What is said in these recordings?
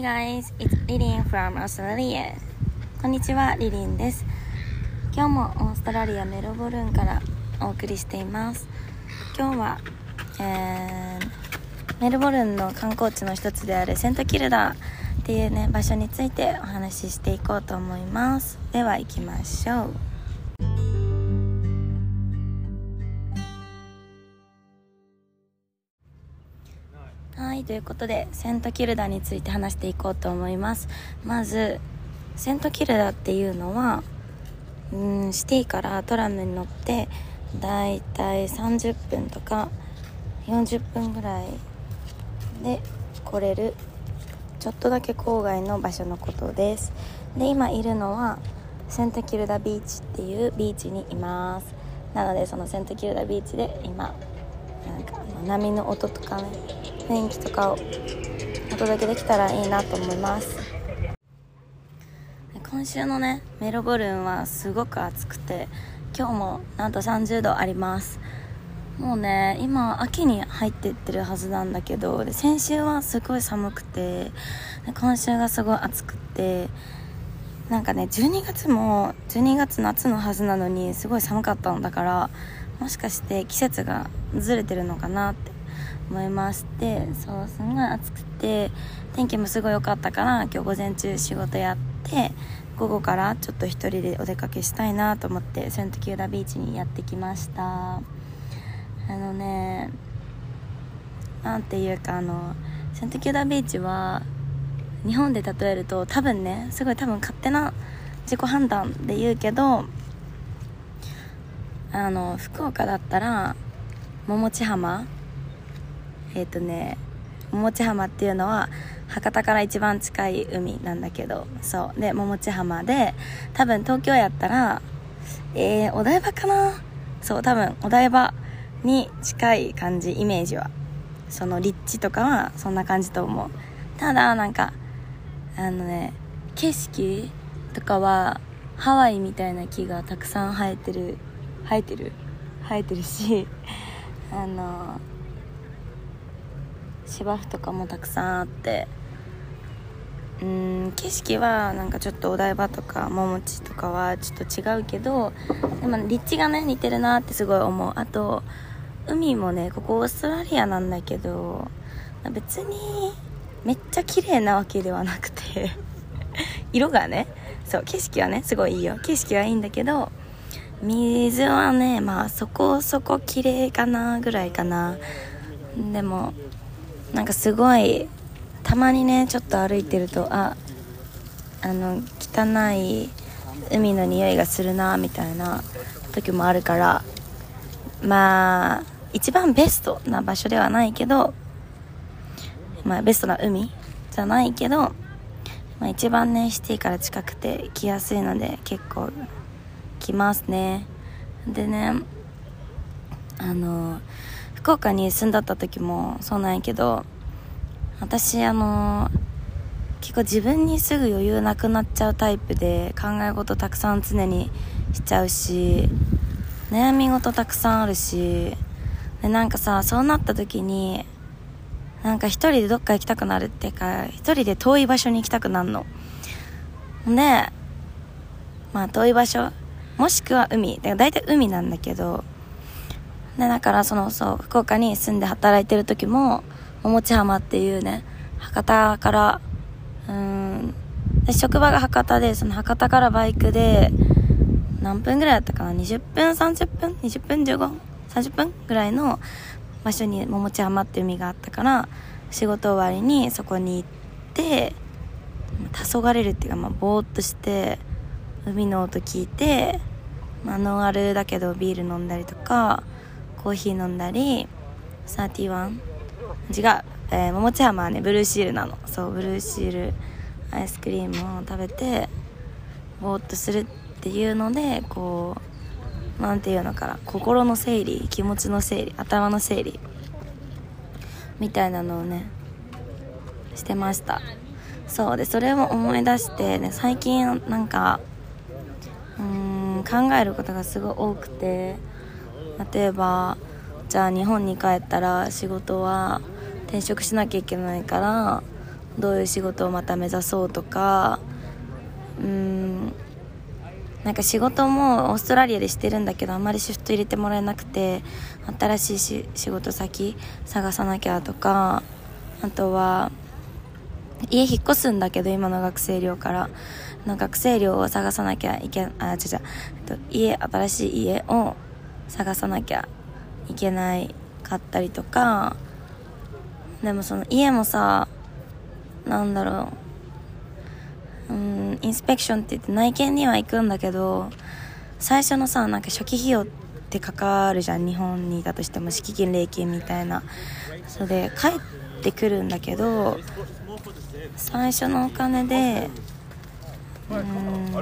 Hi guys, it's Lilin from Australia. こんにちは、リリンです。今日もオーストラリアメルボルンからお送りしています。今日は、えー、メルボルンの観光地の一つであるセントキルダっていうね、場所についてお話ししていこうと思います。では行きましょう。ということで、セントキルダについて話していこうと思います。まず、セントキルダっていうのは、うん、シティからトラムに乗って、だいたい30分とか40分ぐらいで来れる、ちょっとだけ郊外の場所のことです。で、今いるのは、セントキルダビーチっていうビーチにいます。なので、そのセントキルダビーチで今、なんか波の音とかね、雰囲気とかをお届けできたらいいなと思います。今週のねメルボルンはすごく暑くて今日もなんと30度あります。もうね今秋に入ってってるはずなんだけどで先週はすごい寒くて今週がすごい暑くてなんかね12月も12月夏のはずなのにすごい寒かったのだからもしかして季節がずれてるのかなって思いましてそうすんごい暑くて天気もすごい良かったから今日午前中仕事やって午後からちょっと一人でお出かけしたいなと思ってセントキューダビーチにやってきました。あのねなんていうかあのセントキューダビーチは日本で例えると多分ねすごい多分勝手な自己判断で言うけどあの福岡だったら桃地浜えっ、ー、とね桃地浜っていうのは博多から一番近い海なんだけどそう。で桃地浜で多分東京やったらえー、お台場かな？そう多分お台場に近い感じイメージは。その立地とかはそんな感じと思う。ただなんかあのね景色とかはハワイみたいな木がたくさん生えてる生えてる？生えてるし あの芝生とかもたくさんあってうん景色はなんかちょっとお台場とか桃地とかはちょっと違うけどでも立地がね似てるなってすごい思う。あと海もねここオーストラリアなんだけど別にめっちゃ綺麗なわけではなくて 色がねそう景色はねすごいいいよ。景色はいいんだけど水はねまあそこそこ綺麗かなぐらいかな。でもなんかすごいたまにねちょっと歩いてるとああの汚い海の匂いがするなみたいな時もあるからまあ一番ベストな場所ではないけどまあベストな海じゃないけど、まあ、一番ねシティから近くて来やすいので結構来ますね。でねあの福岡に住んだった時もそうなんやけど私あの結構自分にすぐ余裕なくなっちゃうタイプで考え事たくさん常にしちゃうし悩み事たくさんあるしでなんかさそうなった時になんか一人でどっか行きたくなるっていうか一人で遠い場所に行きたくなるの。でまあ遠い場所もしくは海。だから大体海なんだけどでだからそのそう福岡に住んで働いてる時も桃地浜っていうね博多からうんで職場が博多でその博多からバイクで何分ぐらいだったかな？20分30分？20分15分？30分ぐらいの場所に桃地浜って海があったから仕事終わりにそこに行って黄昏れるっていうか、まあ、ぼーっとして海の音聞いて、まあ、ノンアルだけどビール飲んだりとかコーヒー飲んだり31違う、えー、桃地浜はね。ブルーシールなの。そうブルーシールアイスクリームを食べてぼーっとするっていうのでこうなんていうのかな。心の整理気持ちの整理頭の整理。みたいなのをねしてました。そう。でそれを思い出してね最近なんかうーん考えることがすごい多くて例えばじゃあ日本に帰ったら仕事は転職しなきゃいけないからどういう仕事をまた目指そうとかうんなんか仕事もオーストラリアでしてるんだけどあんまりシフト入れてもらえなくて新しいし仕事先探さなきゃとかあとは家引っ越すんだけど今の学生寮から。の学生寮を探さなきゃいけあ違う違う家新しい家を探さなきゃいけないかったりとか。でもその家もさなんだろう。うんインスペクションって言って内見には行くんだけど最初のさなんか初期費用ってかかるじゃん。日本にいたとしても敷金礼金みたいな。それで帰ってくるんだけど最初のお金でうん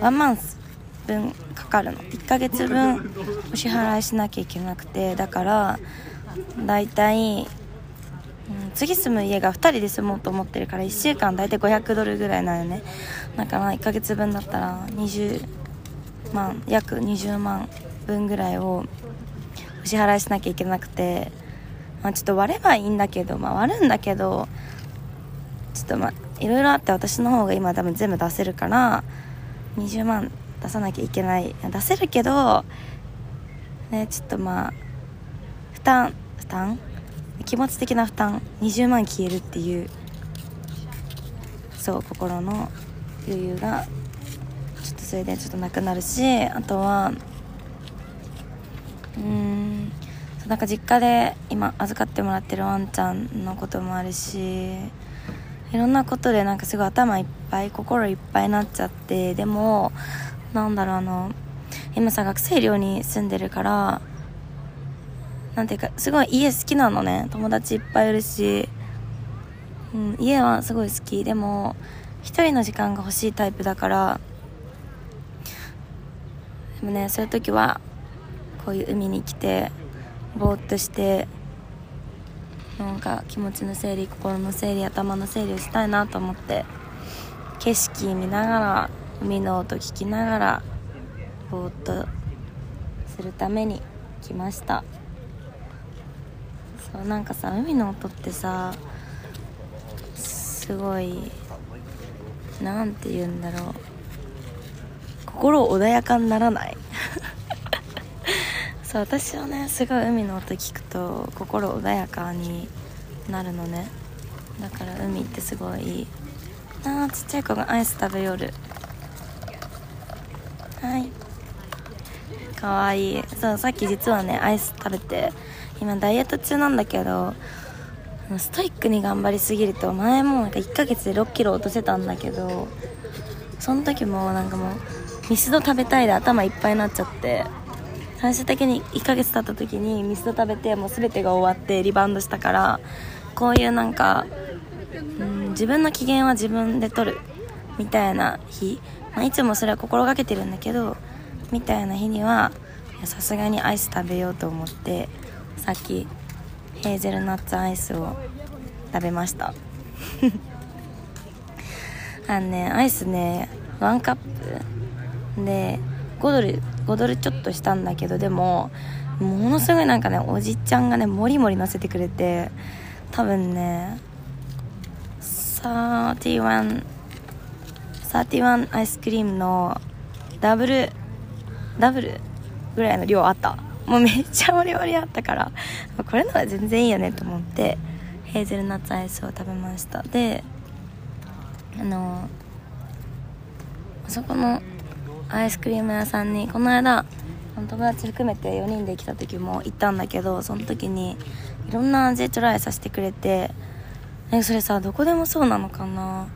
ワンマンス。分かかるの。1ヶ月分お支払いしなきゃいけなくて。だからだいたい次住む家が2人で住もうと思ってるから1週間大体500ドルぐらいなのね。だから1ヶ月分だったら20万約20万分ぐらいをお支払いしなきゃいけなくて、まあ、ちょっと割ればいいんだけど、まあ、割るんだけどちょっとまあいろいろあって私の方が今多分全部出せるから20万出さなきゃいけない。出せるけどねちょっとまあ負担負担？気持ち的な負担？20万消えるっていうそう心の余裕がちょっとそれでちょっとなくなるしあとはうーんなんか実家で今預かってもらってるワンちゃんのこともあるしいろんなことでなんかすごい頭いっぱい心いっぱいになっちゃってでもなんだろうあの今さ学生寮に住んでるからなんていうかすごい家好きなのね。友達いっぱいいるし、うん、家はすごい好き。でも一人の時間が欲しいタイプだからでもねそういう時はこういう海に来てぼーっとしてなんか気持ちの整理心の整理頭の整理をしたいなと思って景色見ながら海の音聞きながらぼーっとするために来ました。そうなんかさ海の音ってさすごい何て言うんだろう。心穏やかにならない？そう私はねすごい海の音聞くと心穏やかになるのね。だから海ってすごいなあちっちゃい子がアイス食べよる。はい。かわいい。そうさっき実はねアイス食べて今ダイエット中なんだけどストイックに頑張りすぎると前もなんか1ヶ月で6キロ落とせたんだけどその時もなんかもうミスド食べたいで頭いっぱいになっちゃって最終的に1ヶ月経った時にミスド食べてもう全てが終わってリバウンドしたからこういうなんか、うん、自分の機嫌は自分で取るみたいな日、まあ、いつもそれは心がけてるんだけどみたいな日にはさすがにアイス食べようと思ってさっきヘーゼルナッツアイスを食べました。あのねアイスね1カップで5ドル5ドルちょっとしたんだけどでもものすごいなんかねおじちゃんがねもりもり乗せてくれて多分ね31 31アイスクリームのダブルダブルぐらいの量あった。もうめっちゃ盛り盛りあったからこれのは全然いいよねと思ってヘーゼルナッツアイスを食べました。であのあそこのアイスクリーム屋さんにこの間友達含めて4人で来た時も行ったんだけどその時にいろんな味トライさせてくれてえそれさどこでもそうなのかな？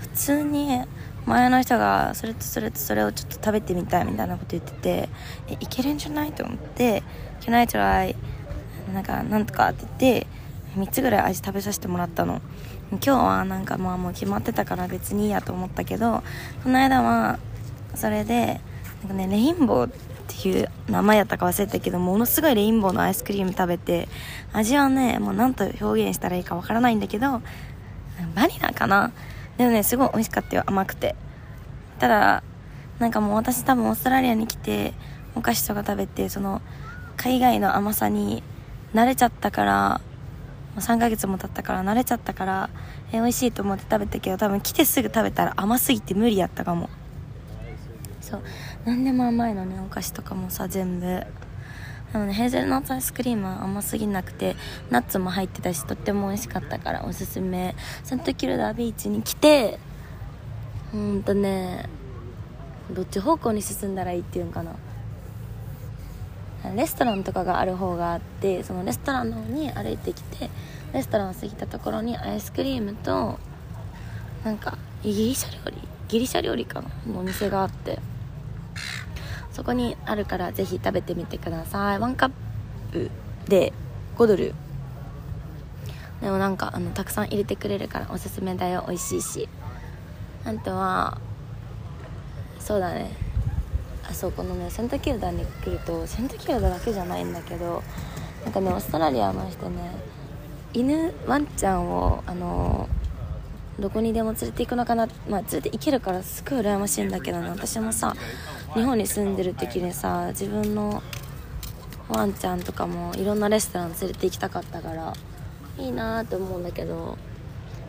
普通に前の人がそれとそれとそれをちょっと食べてみたいみたいなこと言っててえいけるんじゃないと思って「Can I try なんかなんとか」って言って3つぐらい味食べさせてもらったの。今日はなんかまあもう決まってたから別にいいやと思ったけどこの間はそれでなんかねレインボーっていう名前やったか忘れたけどものすごいレインボーのアイスクリーム食べて味はねもう何と表現したらいいかわからないんだけどバニラかな？でもねすごい美味しかったよ甘くて。ただなんかもう私多分オーストラリアに来てお菓子とか食べてその海外の甘さに慣れちゃったから3ヶ月も経ったから慣れちゃったからえ美味しいと思って食べたけど多分来てすぐ食べたら甘すぎて無理やったかも。そう。何でも甘いのねお菓子とかもさ全部。でもねヘーゼルナッツアイスクリームは甘すぎなくてナッツも入ってたしとっても美味しかったからおすすめ。セントキルダービーチに来てほんとねどっち方向に進んだらいいっていうんかな。レストランとかがある方があってそのレストランの方に歩いてきてレストランを過ぎたところにアイスクリームとなんかギリシャ料理ギリシャ料理かなのお店があって。そこにあるからぜひ食べてみてください。ワンカップで5ドル。でもなんかあのたくさん入れてくれるからおすすめだよ。美味しいし。あとはそうだね。あそうこのねセントキルダに来るとセントキルダだけじゃないんだけどなんかねオーストラリアの人ね犬ワンちゃんをあのどこにでも連れて行くのかな。まあ連れて行けるからすごい羨ましいんだけどね。私もさ日本に住んでる時にさ自分のワンちゃんとかもいろんなレストラン連れて行きたかったからいいなーって思うんだけど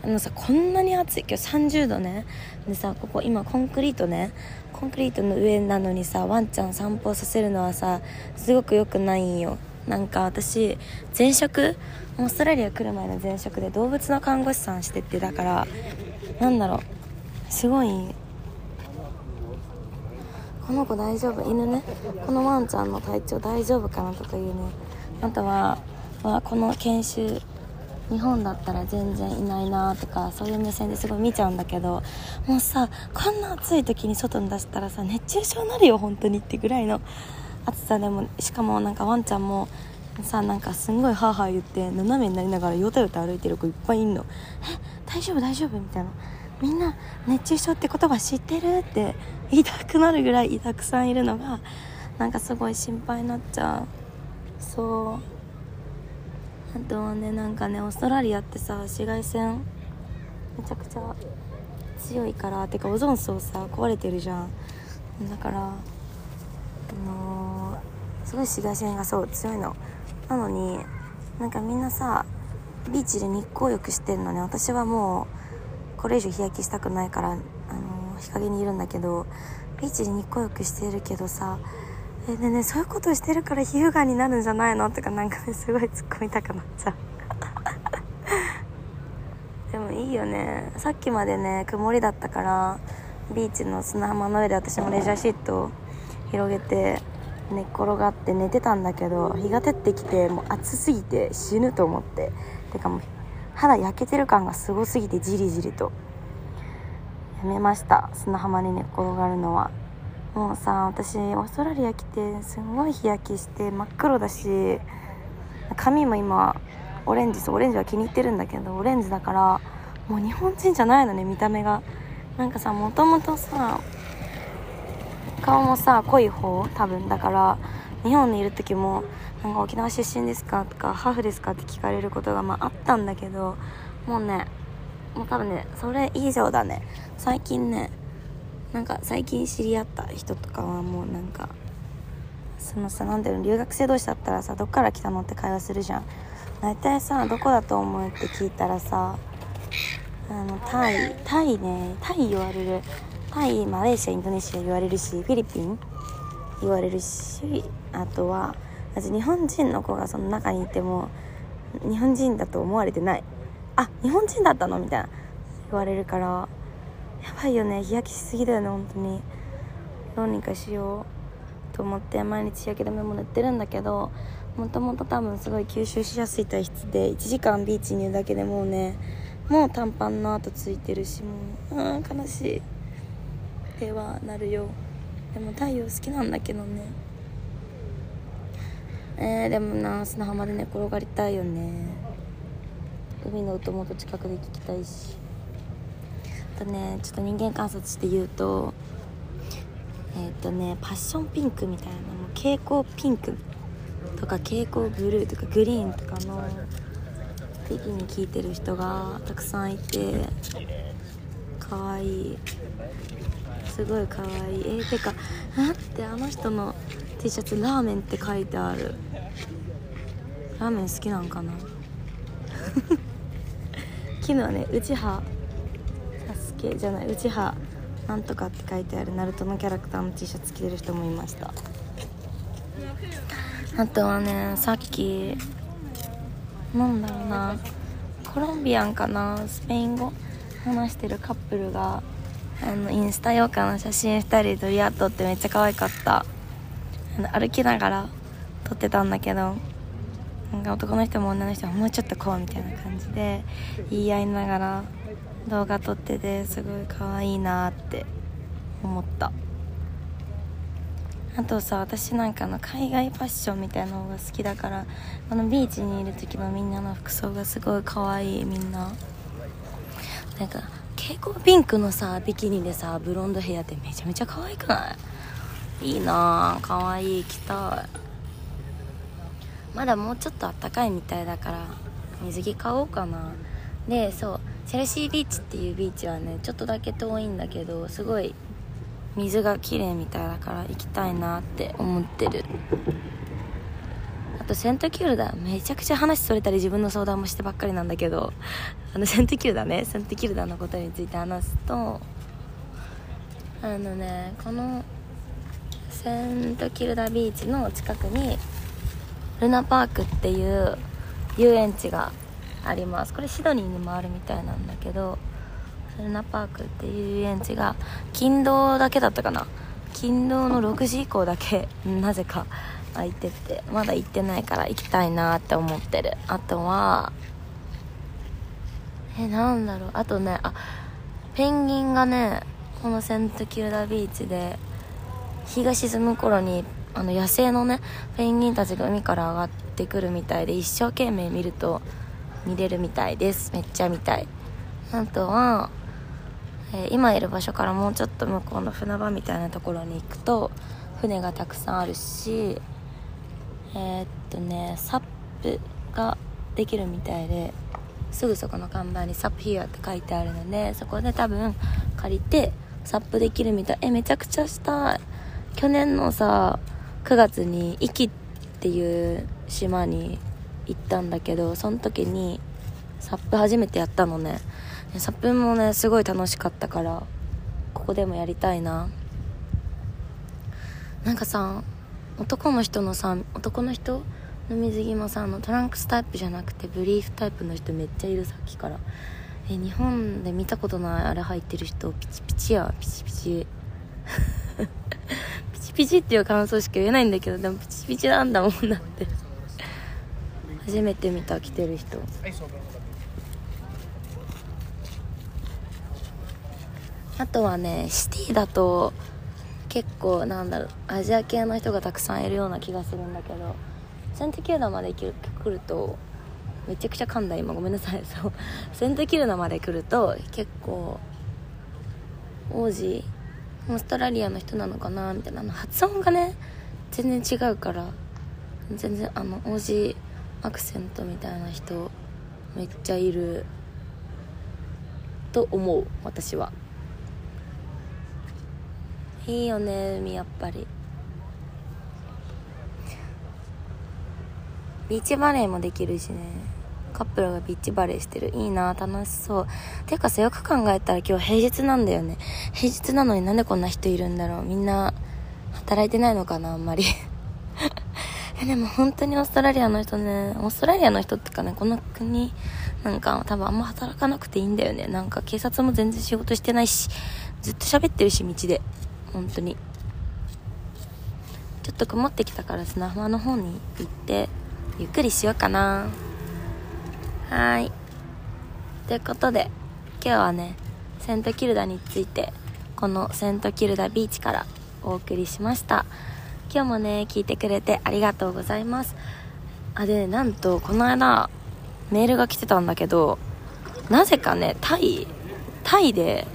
あのさこんなに暑い今日30度ね。でさここ今コンクリートね。コンクリートの上なのにさワンちゃん散歩させるのはさすごく良くないんよ。なんか私前職オーストラリア来る前の前職で動物の看護師さんしててだからなんだろうすごいこの子大丈夫？犬ね。このワンちゃんの体調大丈夫かなとかいうね。あとは、まあ、この研修日本だったら全然いないなとかそういう目線ですごい見ちゃうんだけどもうさこんな暑い時に外に出したらさ熱中症になるよ本当にってぐらいの暑さでもしかもなんかワンちゃんもさなんかすんごいハーハー言って斜めになりながらよたよた歩いてる子いっぱいいんの。え？大丈夫？大丈夫？みたいな。みんな熱中症って言葉知ってるって言いたくなるぐらいたくさんいるのがなんかすごい心配になっちゃうそう。あとはねなんかねオーストラリアってさ紫外線めちゃくちゃ強いからてかオゾン層さ壊れてるじゃん。だからあのー、すごい紫外線がそう強いのなのになんかみんなさビーチで日光浴してんのね。私はもうこれ以上日焼けしたくないから、あの、日陰にいるんだけどビーチで日光浴してるけどさえでねそういうことしてるから皮膚がんになるんじゃないの？とかなんかねすごい突っ込みたくなっちゃう。でもいいよね。さっきまでね曇りだったからビーチの砂浜の上で私もレジャーシートを広げて寝っ転がって寝てたんだけど日が照ってきてもう暑すぎて死ぬと思って。てかもう肌焼けてる感がすごすぎてじりじりと。やめました。砂浜に寝っ転がるのは。もうさ私オーストラリア来てすごい日焼けして真っ黒だし髪も今オレンジオレンジは気に入ってるんだけどオレンジだからもう日本人じゃないのね見た目が。なんかさもともとさ顔もさ濃い方？多分。だから日本にいる時も「なんか沖縄出身ですか?」とか「ハーフですか?」って聞かれることがまああったんだけどもうねもう多分ねそれ以上だね最近ねなんか最近知り合った人とかはもうなんかそのさなんだろう留学生同士だったらさどっから来たのって会話するじゃん大体さどこだと思うって聞いたらさあのタイタイねタイ言われるタイマレーシアインドネシア言われるしフィリピン言われるしあとは私日本人の子がその中にいても日本人だと思われてない。あ日本人だったのみたいな。言われるからやばいよね。日焼けしすぎだよね本当に。どうにかしようと思って毎日日焼け止めも塗ってるんだけどもともと多分すごい吸収しやすい体質で1時間ビーチにいるだけでもうねもう短パンの跡ついてるしもううん悲しい。ではなるよ。でも太陽好きなんだけどね。えー、でもな砂浜で寝転がりたいよね。海の音もと近くで聞きたいし。あとねちょっと人間観察して言うとえっ、ー、とねパッションピンクみたいなもう蛍光ピンクとか蛍光ブルーとかグリーンとかのビに聞いてる人がたくさんいて可愛い。すごい可愛い。えー、てか待ってあの人の T シャツラーメンって書いてある。ラーメン好きなんかな？昨日ねうちはサスケじゃない。うちはなんとかって書いてある。ナルトのキャラクターの T シャツ着てる人もいました。あとはねさっきなんだろうな。コロンビアンかな？スペイン語？話してるカップルがあのインスタ用かの写真2人で撮り合っとってめっちゃ可愛かった。あの歩きながら撮ってたんだけどなんか男の人も女の人ももうちょっとこうみたいな感じで言い合いながら動画撮っててすごい可愛いなって思った。あとさ私なんかの海外ファッションみたいなのが好きだからこのビーチにいる時のみんなの服装がすごい可愛いみんな。なんか蛍光ピンクのさビキニでさブロンドヘアってめちゃめちゃ可愛くな。い。い。い。なあ可愛い。着たい。まだもうちょっとあったかい。みたい。だから水着買おうかなでそうチェルシービーチってい。うビーチはねちょっとだけ遠い。んだけどすごい。水が綺麗みたい。だから行きたい。なって思ってるあとセントキュールダめちゃくちゃ話それたり自分の相談もしてばっかりなんだけどあのセントキルダね。セントキルダのことについて話すとあのねこのセントキルダビーチの近くにルナパークっていう遊園地があります。これシドニーにもあるみたいなんだけどルナパークっていう遊園地が金土だけだったかな。金土の6時以降だけなぜか空いててまだ行ってないから行きたいなって思ってる。あとはえなんだろう。あとねあペンギンがねこのセントキルダビーチで日が沈む頃にあの野生のねペンギンたちが海から上がってくるみたいで一生懸命見ると見れるみたいです。めっちゃ見たい。あとは、えー、今いる場所からもうちょっと向こうの船場みたいなところに行くと船がたくさんあるしえー、っとねサップができるみたいですぐそこの看板に「サップヒア」って書いてあるのでそこで多分借りてサップできるみたい。えめちゃくちゃした。い去年のさ9月に壱岐っていう島に行ったんだけどその時にサップ初めてやったのね。サップもねすごい楽しかったから。ここでもやりたいな。なんかさ男の人のさ男の人の水着もさあのトランクスタイプじゃなくてブリーフタイプの人めっちゃいるさっきから。え日本で見たことないあれ入ってる人ピチピチやピチピチ。ピチピチっていう感想しか言えないんだけどでもピチピチなんだもんだって。初めて見た着てる人。あとはねシティだと結構なんだろうアジア系の人がたくさんいるような気がするんだけど。セントキルダまで来るとめちゃくちゃ噛んだ今ごめんなさい。そう。セントキルダまで来ると結構王子オーストラリアの人なのかなみたいなの発音がね全然違うから全然あの王子アクセントみたいな人めっちゃいる。と思う私は。いいよね海やっぱり。ビーチバレーもできるしね。カップルがビーチバレーしてる。いいな楽しそう。てかさよく考えたら今日平日なんだよね。平日なのになんでこんな人いるんだろう。みんな働いてないのかなあんまり。えでも本当にオーストラリアの人ね。オーストラリアの人ってかねこの国なんか多分あんま働かなくていいんだよね。なんか警察も全然仕事してないしずっと喋ってるし道で。本当に。ちょっと曇ってきたから砂浜の方に行ってゆっくりしようかな。はい。ということで今日はねセントキルダについてこのセントキルダビーチからお送りしました。今日もね聞いてくれてありがとうございます。あでなんとこの間メールが来てたんだけどなぜかねタイタイで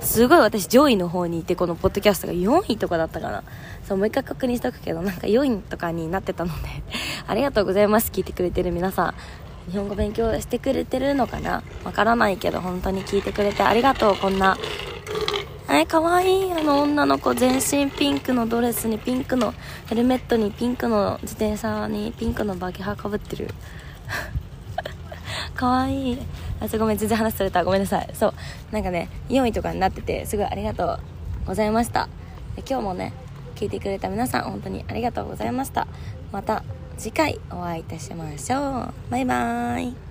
すごい私上位の方にいてこのポッドキャストが4位とかだったかな。そうもう一回確認しとくけどなんか4位とかになってたので。ありがとうございます。聞いてくれてる皆さん。日本語勉強してくれてるのかな？わからないけど本当に聞いてくれてありがとうこんな。えかわい。いあの女の子全身ピンクのドレスにピンクのヘルメットにピンクの自転車にピンクのバケハかぶってる。かわいい。あそごめん全然話された。ごめんなさい。そう。なんかね4位とかになっててすごいありがとうございました。で今日もね聞いてくれた皆さん本当にありがとうございました。また次回お会いいたしましょう。バイバーイ。